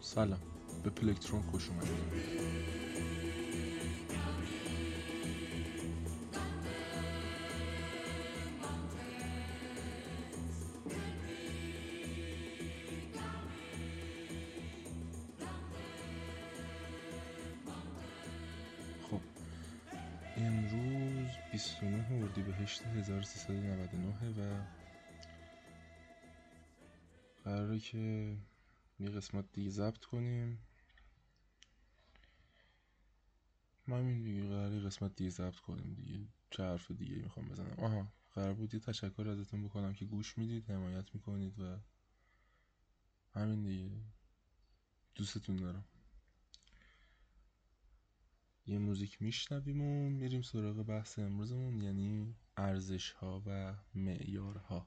سلام. به پلکترون خوش اومدید. خب امروز 29 اردیبهشت 1399 و قراره که یه قسمت دیگه ضبط کنیم. همین دیگه قراره قسمت دیگه ضبط کنیم دیگه. چه حرف دیگه می‌خوام بزنم؟ آها قرار بود یه تشکر ازتون بکنم که گوش می‌دید حمایت می‌کنید و همین دیگه. دوستتون دارم. یه موزیک میشنویم و میریم سراغ بحث امروزمون یعنی ارزش ها و معیارها.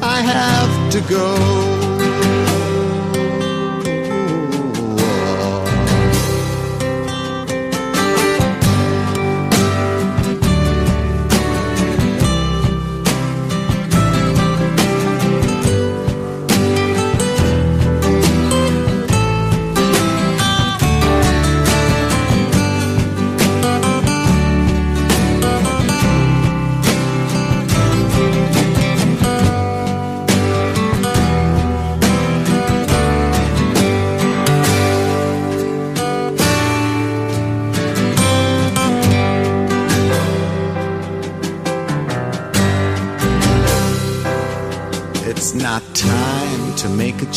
I have to go.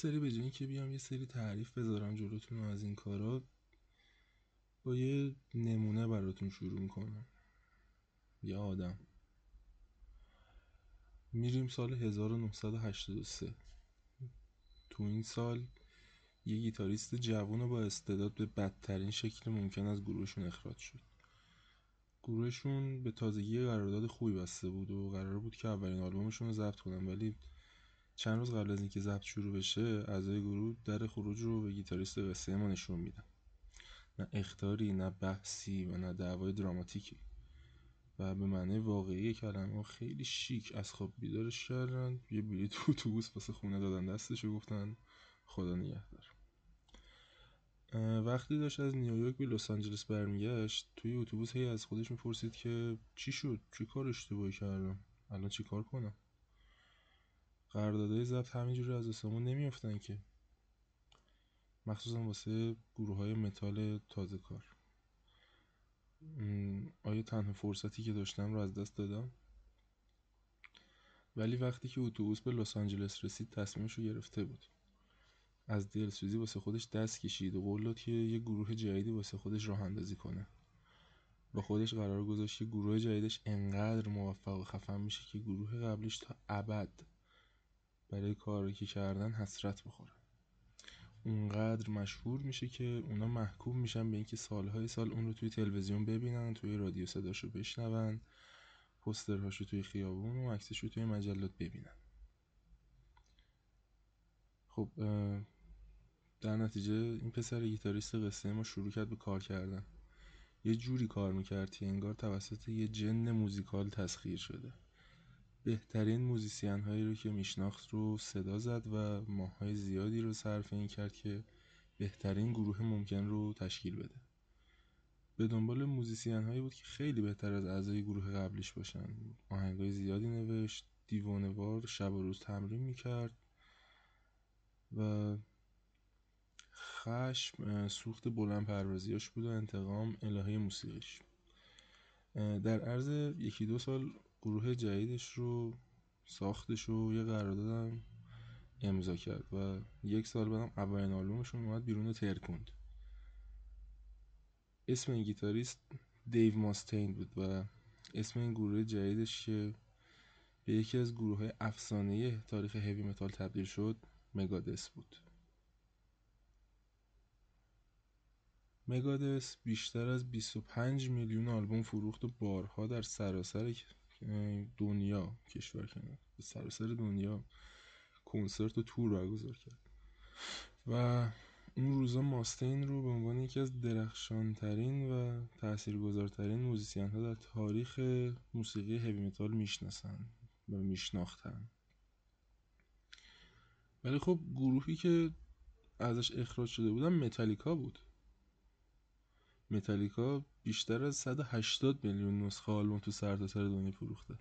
سری به جایی که بیام یه سری تعریف بذارم جلوتون از این کارا با یه نمونه براتون شروع می‌کنم. یه آدم. میریم سال 1983 تو این سال یه گیتاریست جوون با استعداد به بدترین شکل ممکن از گروهشون اخراج شد. گروهشون به تازگی قرارداد خوبی بسته بود و قرار بود که اولین آلبومشون رو ضبط کنن ولی چند روز قبل از اینکه ضبط شروع بشه اعضای گروه در خروج رو به گیتاریست قصه ما نشون میدن. نه اختاری نه بحثی و نه دعوای دراماتیکی. و به معنی واقعی کلمه خیلی شیک از خواب بیدارش کردن. یه بلیط اتوبوس واسه خونه دادن دستش و گفتن خدا نگهدار. وقتی داشت از نیویورک به لس آنجلس برمیگشت توی اتوبوس هی از خودش می‌پرسید که چی شد؟ چی کار اشتباهی کردم؟ الان چی کار کنم؟ قراردادهای ضبط همینجوری از آسمون نمیافتن که. مخصوصا واسه گروه های متال تازه کار. آیا تنها فرصتی که داشتم رو از دست دادم؟ ولی وقتی که اتوبوس به لس آنجلس رسید تصمیمش رو گرفته بود. از دلسوزی واسه خودش دست کشید و قول داد که یه گروه جدیدی واسه خودش راه اندازی کنه. با خودش قرار گذاشت که گروه جدیدش انقدر موفق و خفن میشه که گروه قبلیش تا ابد برای کاری که کردن حسرت بخوره. اونقدر مشهور میشه که اونا محکوم میشن به اینکه سالهای سال اون رو توی تلویزیون ببینن توی رادیو صداشو بشنون پوسترهاشو توی خیابون و عکسشو توی مجلات ببینن. خب در نتیجه این پسر گیتاریست قصه ما شروع کرد به کار کردن. یه جوری کار می‌کرد که انگار توسط یه جن موزیکال تسخیر شده. بهترین موزیسین هایی رو که میشناخت رو صدا زد و ماهای زیادی رو صرف این کرد که بهترین گروه ممکن رو تشکیل بده. به دنبال موزیسین هایی بود که خیلی بهتر از اعضای گروه قبلیش باشن. آهنگای زیادی نوشت دیوانوار شب و روز تمرین می‌کرد و خشم سوخت بلند پروازیاش بود و انتقام الهه موسیقیش. در عرض یکی دو سال گروه جدیدش رو ساختش و یه قراردادم امضا کرد و یک سال بعدم اولین آلبومشون اومد بیرون ترکوند. اسم این گیتاریست دیو ماستین بود و اسم این گروه جدیدش که به یکی از گروه های افسانه تاریخ هیوی متال تبدیل شد مگادس بود. مگادس بیشتر از 25 میلیون آلبوم فروخت و بارها در سراسر دنیا کشور کنه به سراسر دنیا کنسرت و تور برگزار کرد. و اون روزا ماستین رو به عنوان یکی از درخشانترین و تاثیرگذارترین موزیسین ها در تاریخ موسیقی heavy metal می‌شناسن و میشناختن. ولی خب گروهی که ازش اخراج شده بودن متالیکا بود. متالیکا بیشتر از 180 میلیون نسخه آلبوم تو سرتاسر سر دنیا فروخته.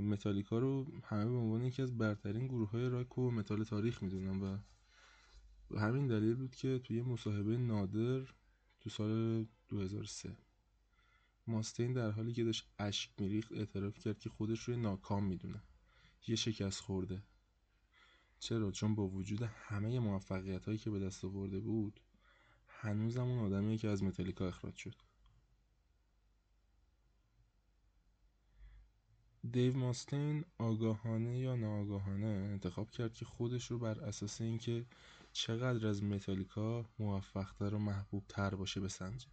متالیکا رو همه به عنوان یکی از برترین گروه های راک و متال تاریخ می‌دونن و همین دلیل بود که توی مصاحبه نادر تو سال 2003 ماستین در حالی که داشت اشک میریخت اعتراف کرد که خودش روی ناکام می‌دونه. یه شکست خورده. چرا؟ چون با وجود همه موفقیت هایی که به دست آورده بود هنوزم اون آدمیه که از متالیکا اخراج شد. دیو ماستین آگاهانه یا ناآگاهانه انتخاب کرد که خودش رو بر اساس اینکه چقدر از متالیکا موفقتر و محبوب تر باشه بسنجه.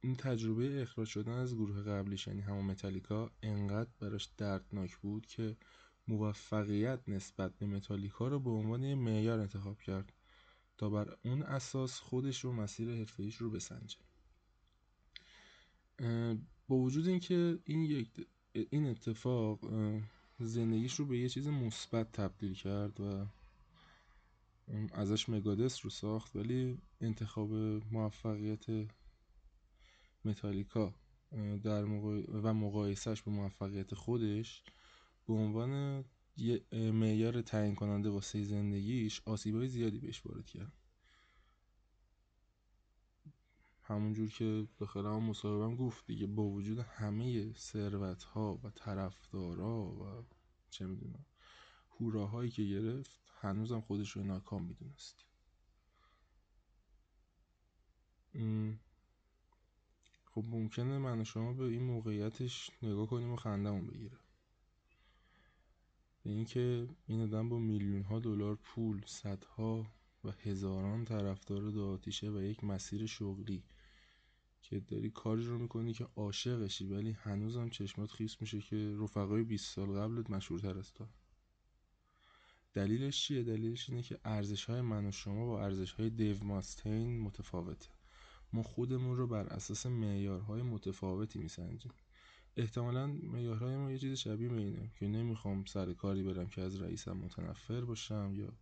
این تجربه اخراج شدن از گروه قبلیش یعنی همون متالیکا انقدر براش دردناک بود که موفقیت نسبت به متالیکا رو به عنوان معیار انتخاب کرد. تا بر اون اساس خودش رو مسیر حرفه‌ایش رو بسنجه. با وجود اینکه این یک این اتفاق زندگیش رو به یه چیز مثبت تبدیل کرد و ازش مگادس رو ساخت ولی انتخاب موفقیت متالیکا در و مقایسهش به موفقیت خودش به عنوان یه معیار تعیین کننده واسه زندگیش آسیبای زیادی بهش وارد کرد. همونجور که داخل هم مصاحبم گفت دیگه با وجود همه ثروت ها و طرفدارا و چه می‌دونم هوراهایی که گرفت هنوزم خودش رو ناکام می‌دونست. خب ممکنه من و شما به این موقعیتش نگاه کنیم و خندمون بگیره. به اینکه این آدم با میلیون ها دلار پول صدها و هزاران طرفدار دو آتیشه و یک مسیر شغلی که داری کاری رو می‌کنی که عاشقشی ولی هنوزم چشمات خیس میشه که رفقای 20 سال قبلت مشهورتر از تو. دلیلش چیه؟ دلیلش اینه که ارزش های من و شما با ارزش های دیو ماستین متفاوته. ما خودمون رو بر اساس معیارهای متفاوتی میسنجیم. احتمالا معیارهای ما یه چیز شبیه به اینه که نمی‌خوام سر کاری برم که از رئیسم متنفر باشم یا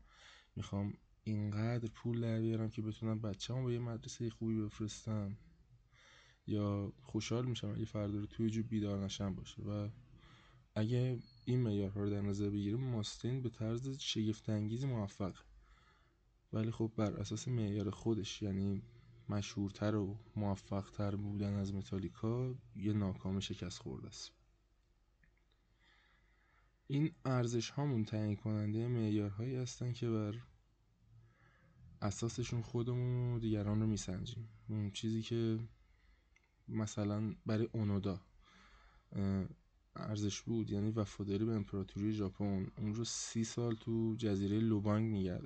می‌خوام اینقدر پول در بیارم که بتونم بچه‌مو به یه مدرسه خوبی بفرستم یا خوشحال میشم اگه فردا رو توی جو بیدار نشم باشه. و اگه این معیارها رو در نظر بگیریم ماستین به طرز شگفت انگیزی موفق ولی خب بر اساس معیار خودش یعنی مشهورتر و موفقتر بودن از متالیکا یه ناکام شکست خورده است. این ارزش هامون تعیین کننده معیارهایی هستن که بر اساسشون خودمون و دیگران رو میسنجیم. چیزی که مثلا برای اونودا ارزش بود یعنی وفاداری به امپراتوری ژاپن. اون رو سی سال تو جزیره لوبانگ نگه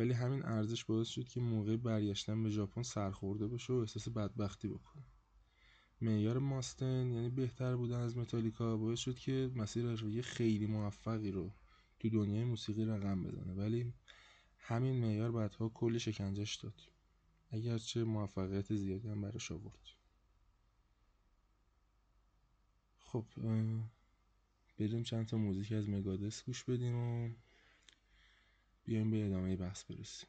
ولی همین ارزش باعث شد که موقع برگشتن به ژاپن سرخورده بشه و احساس بدبختی بکنه. معیار ماستن یعنی بهتر بودن از متالیکا باعث شد که مسیر یه خیلی موفقی رو تو دنیای موسیقی رقم بزنه. ولی همین معیار بعدها کلی شکنجش داد. اگرچه موفقیت زیادی هم براش آورد. خب بریم چند تا موزیک از مگادس گوش بدیم و بیایم به ادامه بحث برسیم.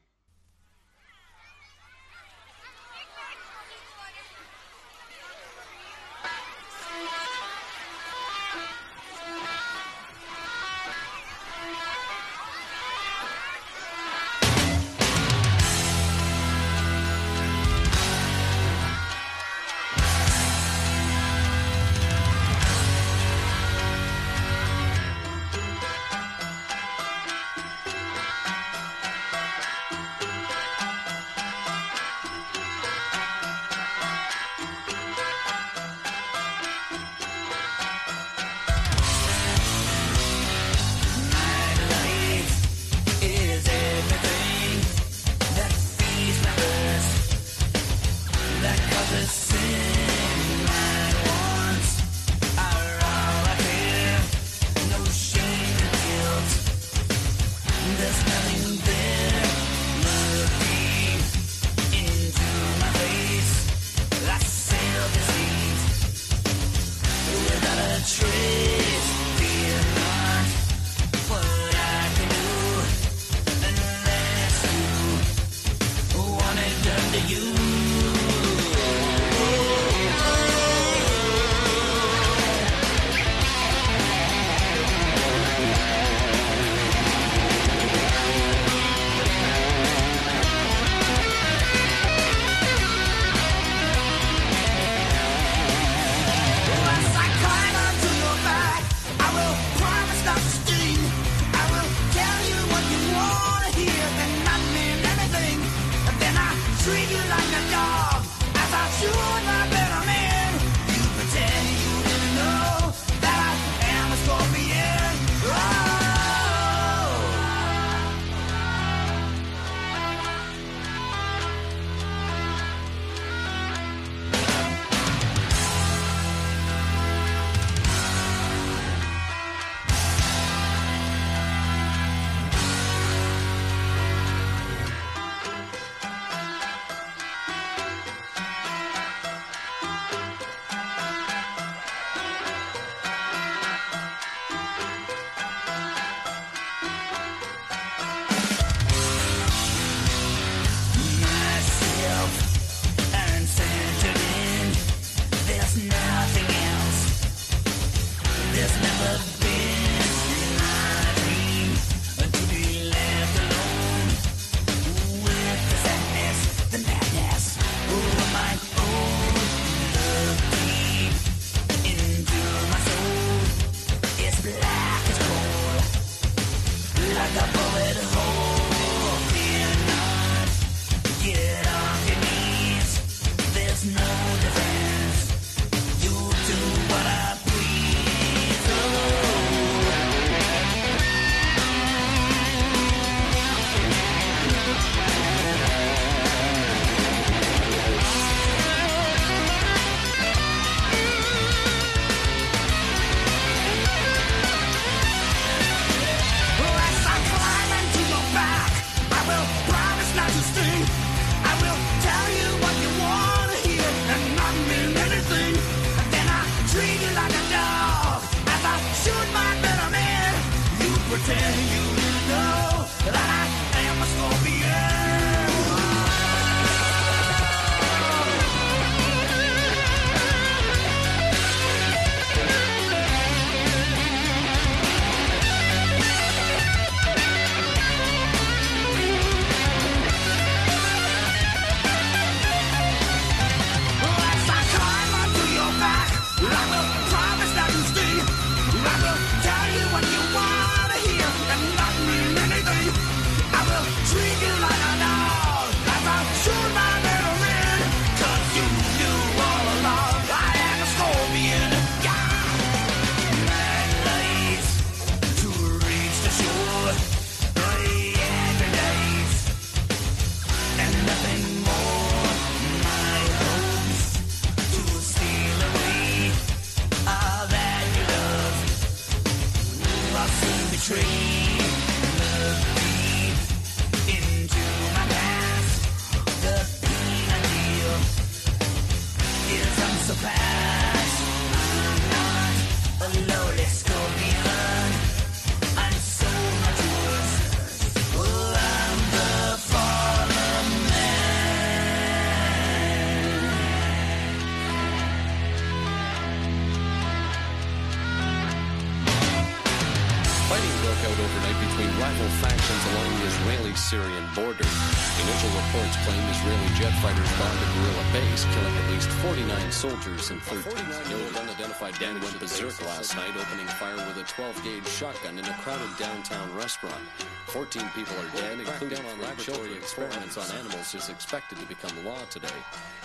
Soldiers and 13. No unidentified Dan went berserk last night, opening fire with a 12-gauge shotgun in a crowded downtown restaurant. 14 people are dead, including on laboratory experiments on animals is expected to become law today.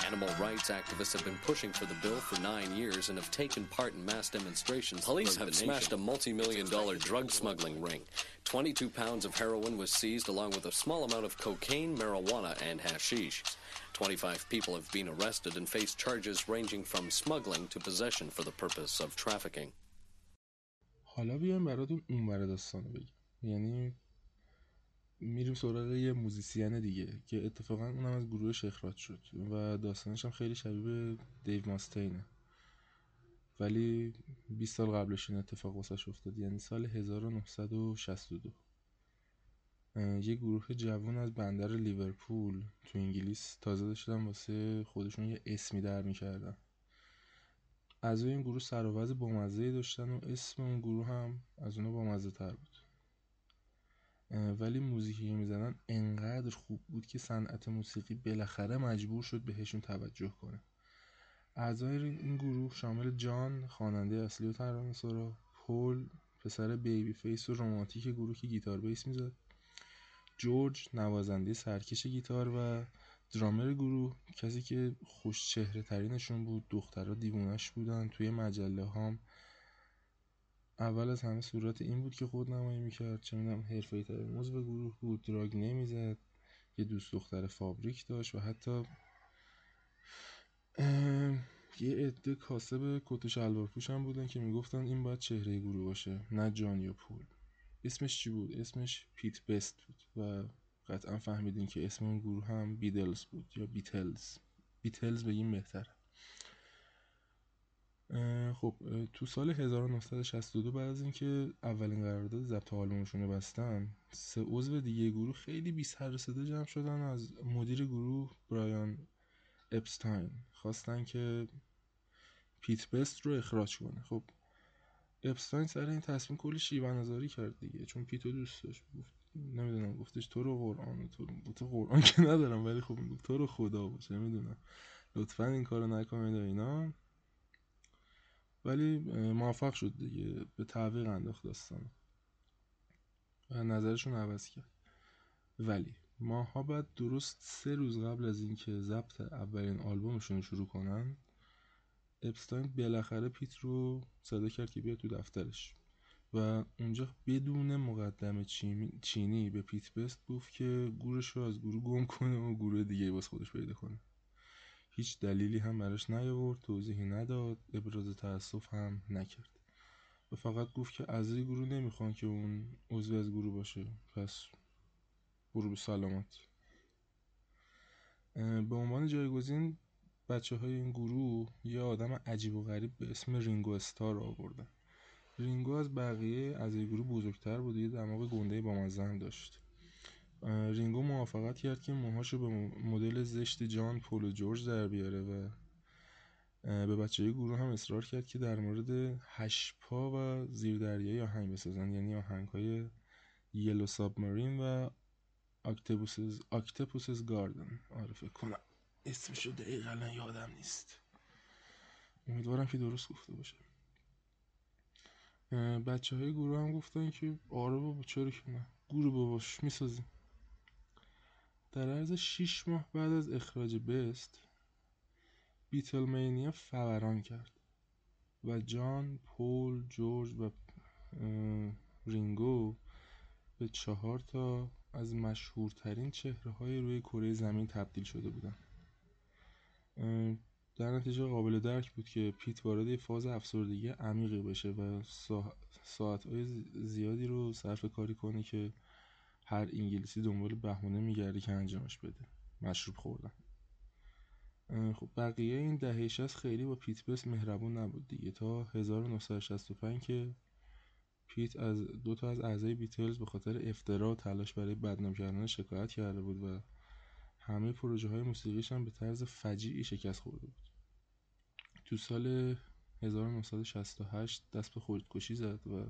Animal rights activists have been pushing for the bill for nine years and have taken part in mass demonstrations. Police have smashed a multi-million dollar drug smuggling ring. 22 pounds of heroin was seized along with a small amount of cocaine, marijuana, and hashish. 25 people have been arrested and face charges ranging from smuggling to possession for the purpose of trafficking. حالا بیایم براتون اون بر داستان بگیم یعنی میریم سراغ یه موزیسین دیگه که اتفاقا اونم از گروه اخراج شد و داستانش هم خیلی شبیه به دیو ماستینه ولی 20 سال قبلش این اتفاق واسش افتاد یعنی سال 1962 یه گروه جوون از بندر لیورپول تو انگلیس تازه داشتن واسه خودشون یه اسمی در می‌کردن. از این گروه سر و بامزه داشتن و اسم اون گروه هم از اونا بامزه تر بود ولی موزیکی که می‌زنن انقدر خوب بود که صنعت موسیقی بالاخره مجبور شد بهشون توجه کنه. اعضای این گروه شامل جان خواننده اصلی و ترانه سرا پول پسر baby face و رومانتیک گروه که گیتار بیس می‌زد. جورج نوازنده سرکش گیتار و درامر گروه کسی که خوش چهره ترینشون بود دخترها دیوونش بودن توی مجله هام. اول از همه صورت این بود که خود نمایی می‌کرد. چه می‌دونم حرفه‌ای ترین عضو گروه بود drug نمی‌زد یه دوست دختر فابریک داشت و حتی یه عده کاسب کت و شلوار پوش هم بودن که می‌گفتن این باید چهره گروه باشه نه جان یا پول. اسمش چی بود؟ اسمش پیت بست بود و قطعا فهمیدین که اسم اون گروه هم بیدلز بود یا بیتلز. بیتلز بگیم بهتره. خب تو سال 1962 بعد از اینکه اولین قرارداد ضبط آلبومشون رو بستن سه عضو دیگه گروه خیلی بی سر صدا جمع شدن از مدیر گروه برایان اپستاین خواستن که پیت بست رو اخراج کنه. خب اپستاین سر این تصمیم کلی شیوه نظاری کرد دیگه چون پیتو دوست داشت گفت نمی‌دونم گفتش تو رو قرآن تو تو قرآن که ندارم ولی خب می‌گفت تو رو خدا باشه نمی‌دونم. لطفا این کارو نکنید و اینا. ولی موفق شد دیگه به تعویق انداخت داستان و نظرشون عوض کرد. ولی ماها بعد درست سه روز قبل از اینکه ضبط اولین آلبومشون رو شروع کنن اپستاین بالاخره پیت رو صدا کرد که بیاد تو دفترش. و اونجا بدون مقدم چینی به پیت بست گفت که گورش رو از گروه گم کنه و گروه دیگه باز خودش پیدا کنه. هیچ دلیلی هم براش نیاورد توضیحی نداد ابراز تاسف هم نکرد. و فقط گفت که اعضای گروه نمی‌خوان که اون عضو از گروه باشه. پس برو به سلامت به عنوان جایگزین بچه های این گروه یه آدم عجیب و غریب به اسم رینگو استار آوردن. رینگو از بقیه از گروه بزرگتر بود یه دماغ گنده با مزن داشت. رینگو موافقت کرد که موهاشو به مدل زشت جان پول جورج در بیاره و به بچه های گروه هم اصرار کرد که در مورد هشپا و زیردریایی آهنگ بسازن یعنی آهنگ های یلو سابمارین و اکتپوسز اکتپوسز گاردن آره فکر کنم. اسمشو دقیقا یادم نیست. امیدوارم که درست گفته باشه. بچه های گروه هم گفتن که آره بابا چرا که نه. گروه باباش می‌سازیم. در عرض 6 ماه بعد از اخراج بست بیتلمینیا فوران کرد و جان، پول، جورج و رینگو به چهار تا از مشهورترین چهره های روی کره زمین تبدیل شده بودن. در نتیجه قابل درک بود که پیت وارد فاز افسردگی عمیقی بشه و ساعتهای زیادی رو صرف کاری کنه که هر انگلیسی دنبال بهونه میگرده که انجامش بده. مشروب خوردن. خب بقیه این دهه از خیلی با پیت بس مهربون نبود دیگه. تا 1965 که پیت از دو تا از اعضای بیتلز به خاطر افترا و تلاش برای بدنام کردن شکایت کرده بود و همه پروژه های موسیقیش هم به طرز فجیعی شکست خورده بود. تو سال 1968 دست به خودکشی زد و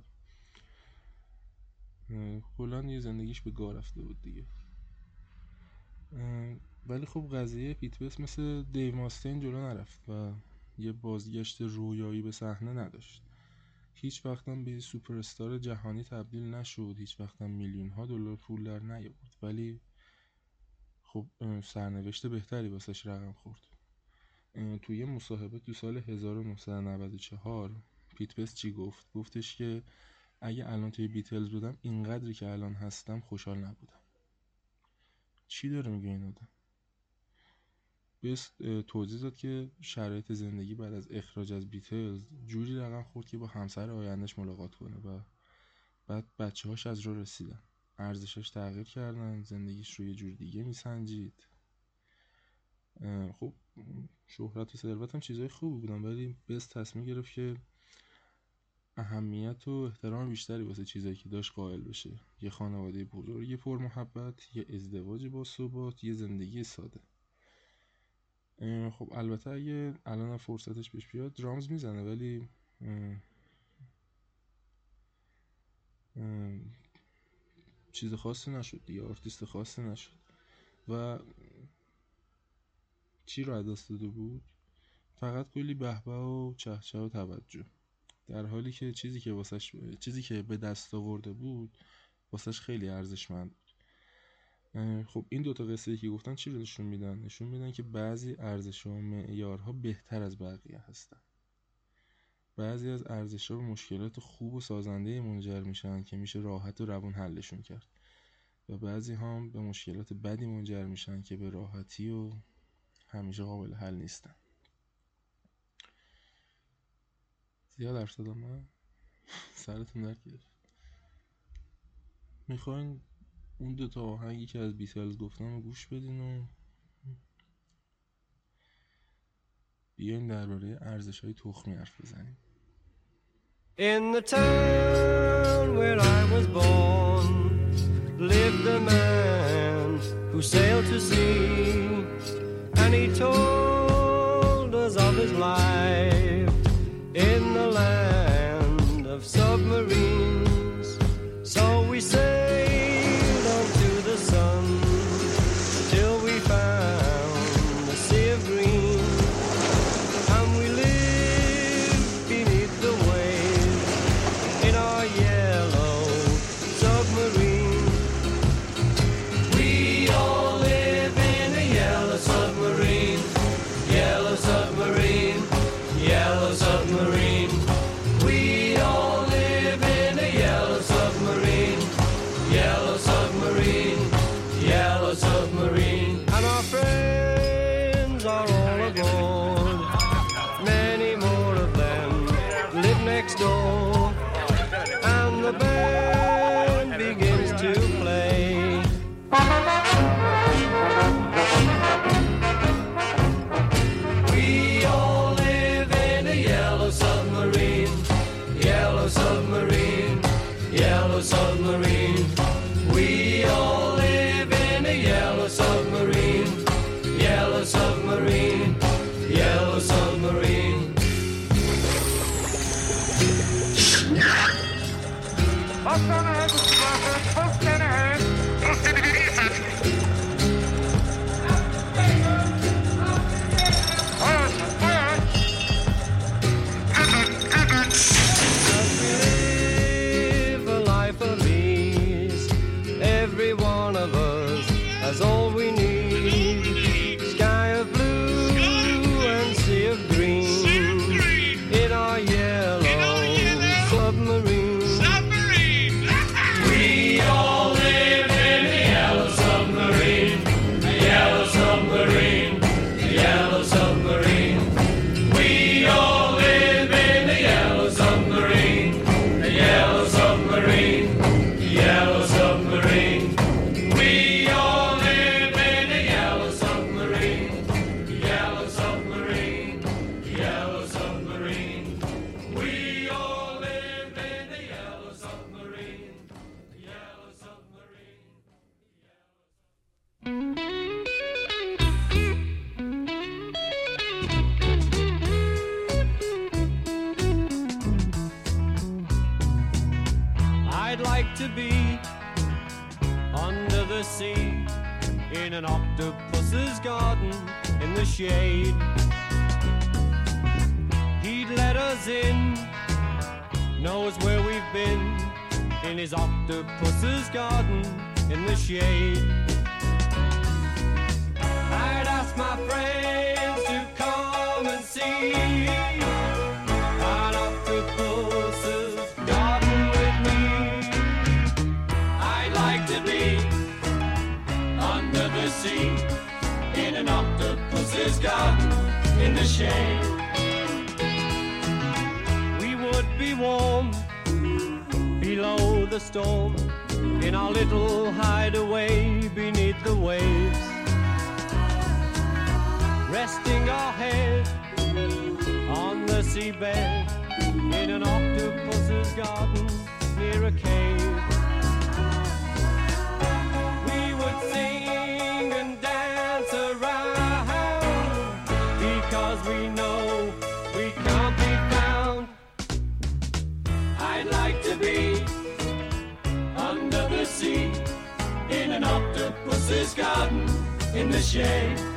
کلا یه زندگیش به گاه رفته بود دیگه. ولی خب قضیه پیتبس مثل دیو ماستین جلو نرفت و یه بازگشت رویایی به صحنه نداشت. هیچ وقتم به سوپر استار جهانی تبدیل نشد هیچ وقتم میلیون ها دلار پول در نیاورد. ولی خب سرنوشت بهتری واسش رقم خورد. توی مصاحبه تو سال 1994 پیتبس چی گفت؟ گفتش که اگه الان توی بیتلز بودم اینقدری که الان هستم خوشحال نبودم. چی داره میگه این آدم؟ بس توضیح داد که شرایط زندگی بعد از اخراج از بیتلز جوری رقم خورد که با همسر آیندهش ملاقات کنه و بعد بچه هاش از رو رسیدن. ارزشش تغییر کردن زندگیش رو یه جور دیگه میسنجید. خب شهرت و ثروت هم چیزای خوبی بودن ولی بس تصمیم گرفت که اهمیت و احترام بیشتری واسه چیزایی که داشت قائل بشه. یه خانواده بزرگ پر محبت یه ازدواج با ثبات یه زندگی ساده. خب البته اگه الان فرصتش بهش بیاد درامز می‌زنه ولی چیز خاصی نشد دیگه آرتیست خاصی نشد. و چی رو دست داده بود؟ فقط کلی بهبه و چهچه و توجه. در حالی که چیزی که واسش چیزی که به دست آورده بود واسش خیلی ارزشمند خب این دوتا قصه که گفتن چی رو نشون میدن؟ نشون میدن که بعضی ارزش و معیارها بهتر از بقیه هستن. بعضی از ارزش ها به مشکلات خوب و سازنده منجر میشن که میشه راحت و روون حلشون کرد. و بعضی هم به مشکلات بدی منجر میشن که به راحتی و همیشه قابل حل نیستن. زیاد حرف زدم من سرتون درد گرفت. می‌خواین اون دو تا آهنگی که از بیتلز گفتم رو گوش بدین و بیاین درباره ارزش های تخمی حرف بزنیم In the town where I was born lived a man who sailed to sea and he told us of his life in the land of submarines. So we sailed Resting our head on the seabed in an octopus's garden near a cave. We would sing and dance around because we know we can't be found. I'd like to be under the sea in an octopus's garden in the shade.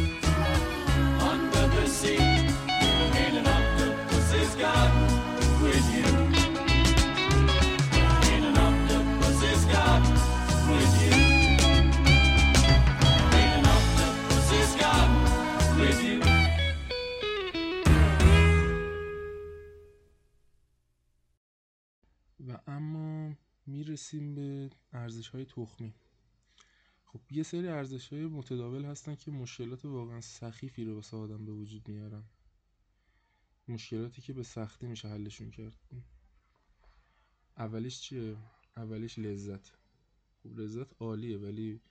و اما می‌رسیم به ارزش های تخمی. خب یه سری ارزش های متداول هستن که مشکلات واقعا سخیفی رو واسه آدم به وجود میارن. مشکلاتی که به سختی میشه حلشون کرد. اولیش چیه؟ اولیش لذت. خب لذت عالیه ولی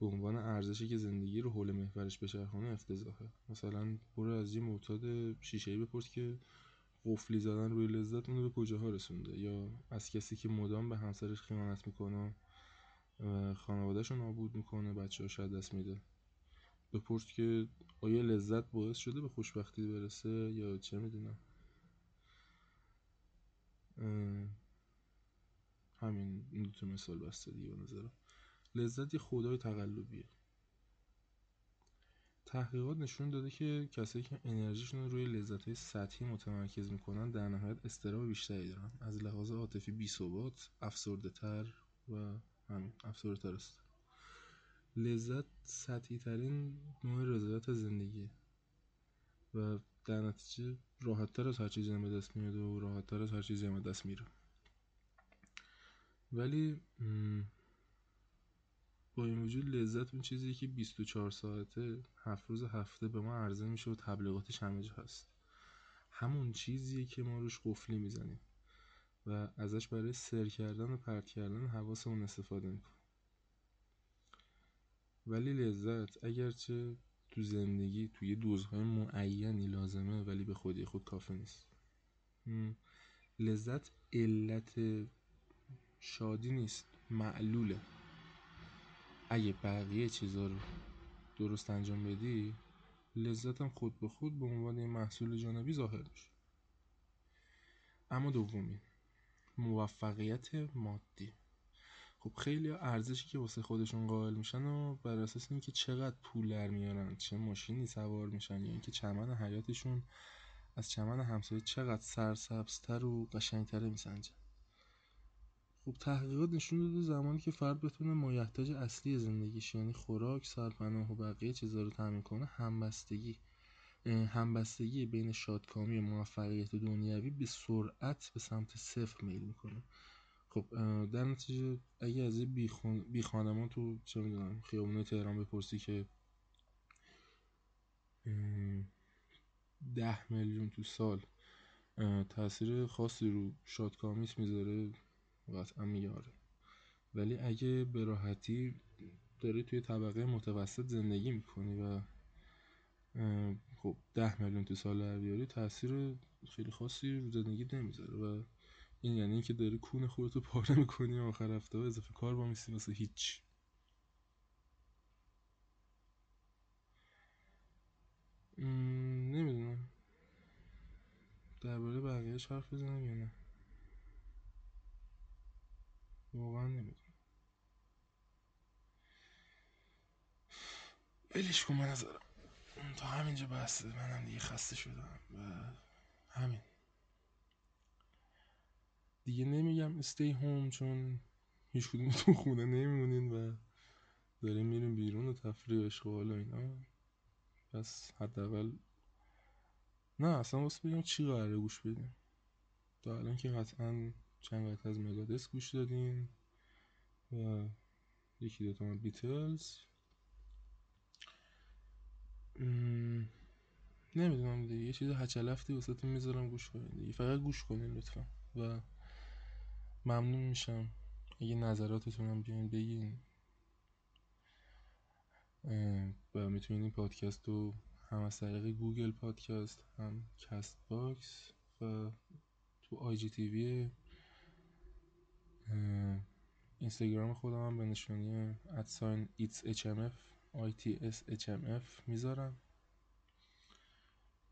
به عنوان ارزشی که زندگی رو حول محورش بچرخونه افتضاحه. مثلا برو از یه معتاد شیشه بپرس که قفلی زدن روی لذت اونو به کجاها رسونده؟ یا از کسی که مدام به همسرش خیانت می‌کنه خانوادهش رو نابود می‌کنه بچه ها دست میده. بپرس که آیا لذت باعث شده به خوشبختی برسه یا چه می‌دونم. همین این دوتا مثال بسته دیگه به نظرم. لذت یه خدای تقلبیه. تحقیقات نشون داده که کسایی که انرژیشون رو روی لذت‌های سطحی متمرکز می‌کنن در نهایت استراب بیشتری دارن. از لحاظ عاطفی بی‌ثبات افسرده تر و همین افسرده تر است. لذت سطحی ترین نوع رضایت از زندگیه. و در نتیجه راحت تر از هر چیزی هم به دست میاد و راحت تر از هر چیزی هم به دست میره. ولی با این وجود لذت اون چیزی که 24 ساعته هفت روز هفته به ما عرضه میشه و تبلیغاتش همه جا هست. همون چیزیه که ما روش قفلی می‌زنیم و ازش برای سر کردن و پرت کردن حواسمون استفاده می‌کنیم. ولی لذت اگرچه تو زندگی توی دوزهای معینی لازمه ولی به خودی خود کافی نیست. لذت علت شادی نیست معلوله. اگه بقیه چیزا رو درست انجام بدی لذتم خود به خود به عنوان یه محصول جانبی ظاهر میشه. اما دومی موفقیت مادی. خب خیلی ارزشی که واسه خودشون قائل میشن و بر اساس اینکه چقدر پول در میارن چه ماشینی سوار میشن یا اینکه چمن حیاتشون از چمن همسایه چقدر سرسبزتر و قشنگتره میسنجن. خب تحقیقات نشون داده زمانی که فرد بتونه مایحتاج اصلی زندگیش یعنی خوراک، سرپناه و بقیه چیزا رو تامین کنه همبستگی همبستگی بین شادکامی و موفقیت دنیوی به سرعت به سمت صفر میل می‌کنه. خب در نتیجه اگه از یه. بی خانمان تو چه می‌دونم خیابونه تهران بپرسی که ده میلیون تو سال تاثیر خاصی رو شادکامیش می‌ذاره قطعا میگه آره ولی اگه به راحتی داری توی طبقه متوسط زندگی می‌کنی و خب ده میلیون تو سال در بیاری تاثیر خیلی خاصی رو زندگی نمی‌ذاره و این یعنی که داری کون خودتو پاره می‌کنی آخر هفته و اضافه کار با میسی واسه هیچ. نمی‌دونم. درباره بقیهش حرف بزنم یا نه؟ واقعا نمی‌دونم. ولش کن من نظرم تا همینجا بسته منم دیگه خسته شدم. و همین. دیگه نمیگم استی هوم چون هیچ کدومتون خونه نمیمونین و داریم میریم بیرون و تفریح اشغال و اینا. پس حداقل نه اصلا واسه بگم چی قراره گوش بدیم تا الان که قطعا چند قطعه از مگادس گوش دادین و یکی دوتا من بیتلز. نمی‌دونم دیگه یه چیز هچلفتی واسه می‌ذارم گوش کنین دیگه. فقط گوش کنین لطفا. و ممنون میشم. اگه نظراتتونم بیاین بگین. و می‌تونین این پادکست رو هم از طریق Google Podcasts هم Castbox و تو IGTV اینستاگرام خودم هم به نشانی at sign itshmf I T S H M F می‌ذارم.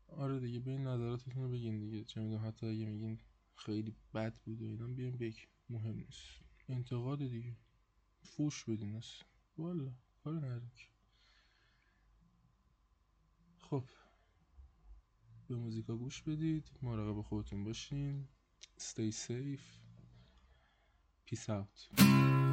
آره دیگه به این نظراتتون رو بگین دیگه. چه می‌دونم حتی اگه میگین خیلی بد بود و اینا بیاین بگین مهم نیست. انتقاد دیگه. فوش بدین از. والا کار نداریم. خب. به موزیکا گوش بدید. مراقب خودتون باشین. Stay safe. Peace out.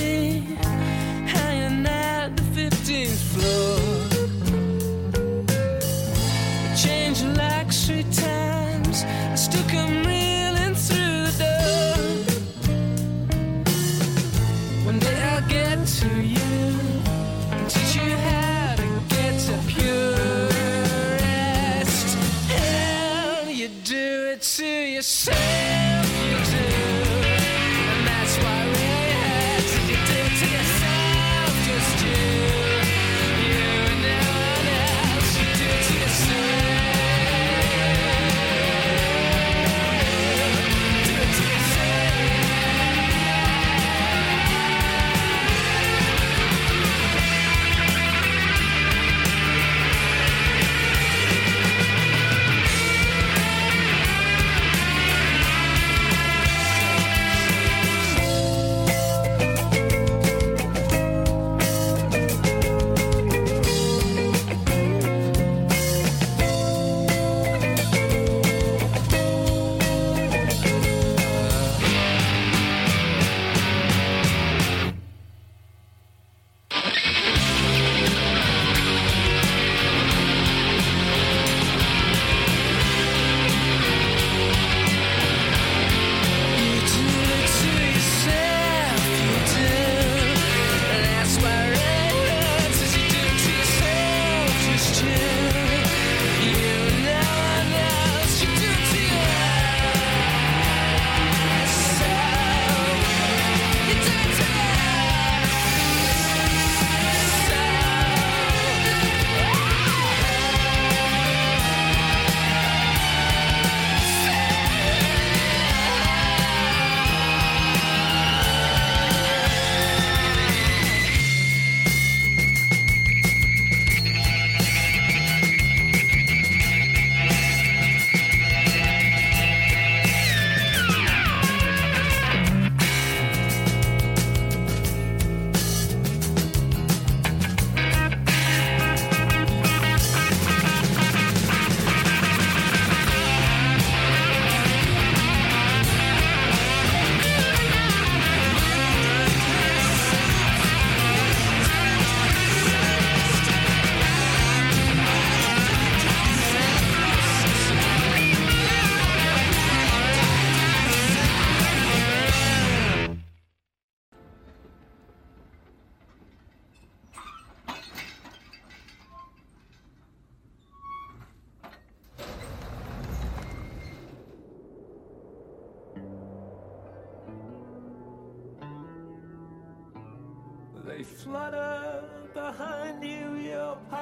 say.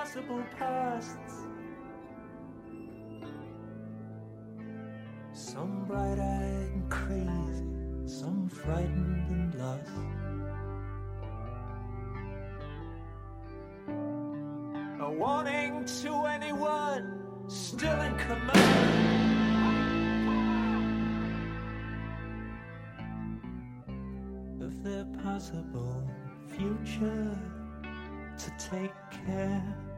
Possible pasts. Some bright eyed and crazy, some frightened and lost. A warning to anyone still in command. of their possible future to take care.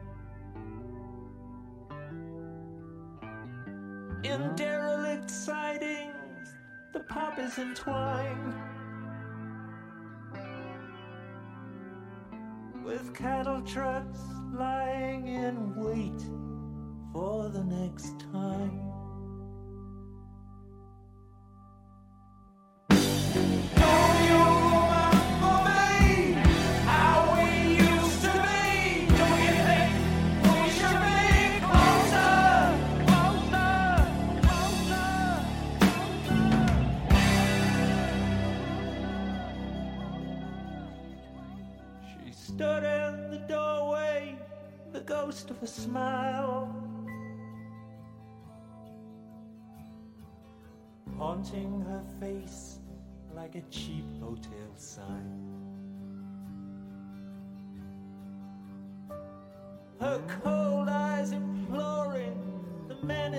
In derelict sidings, the pop is entwined with cattle trucks lying in wait for the next time.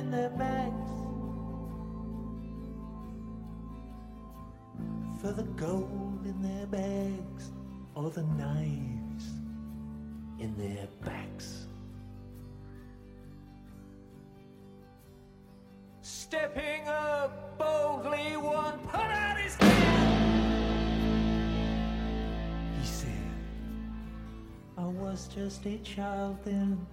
In their bags for the gold in their bags or the knives in their backs. Stepping up boldly, one put out his hand. He said, I was just a child then.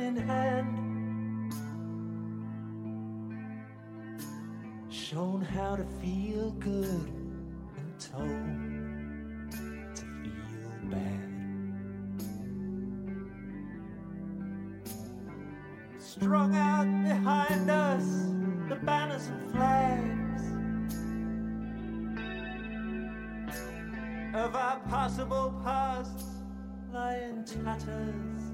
in hand, shown how to feel good and told to feel bad. Strung out behind us the banners and flags of our possible pasts lie in tatters.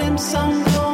in some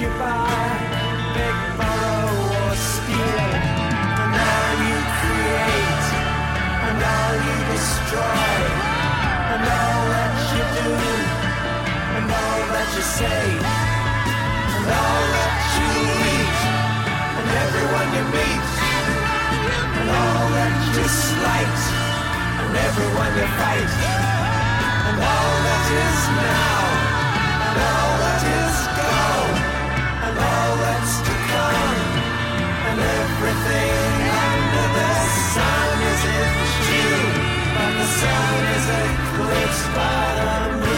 you buy, big borrow or steal, and all you create, and all you destroy, and all that you do, and all that you say, and all that you eat, and everyone you meet, and all that you slight, and everyone you fight, and all that is now. Under the sun is but the sun is eclipsed by the moon.